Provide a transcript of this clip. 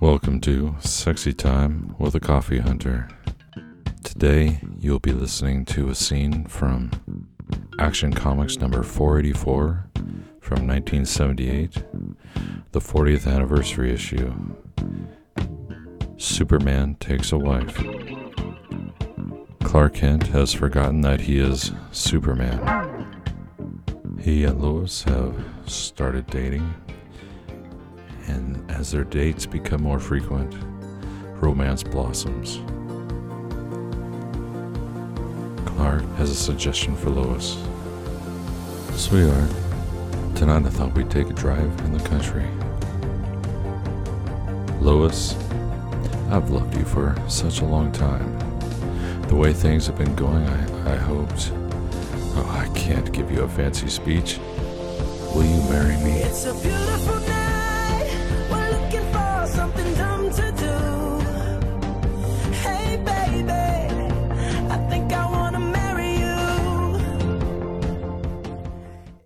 Welcome to Sexy Time with a Coffee Hunter. Today, you'll be listening to a scene from Action Comics number 484 from 1978, the 40th anniversary issue. Superman takes a wife. Clark Kent has forgotten that he is Superman. He and Lois have started dating, as their dates become more frequent, romance blossoms. Clark has a suggestion for Lois. Sweetheart, tonight I thought we'd take a drive in the country. Lois, I've loved you for such a long time. The way things have been going, I, I hoped. Oh, I can't give you a fancy speech. Will you marry me? It's a beautiful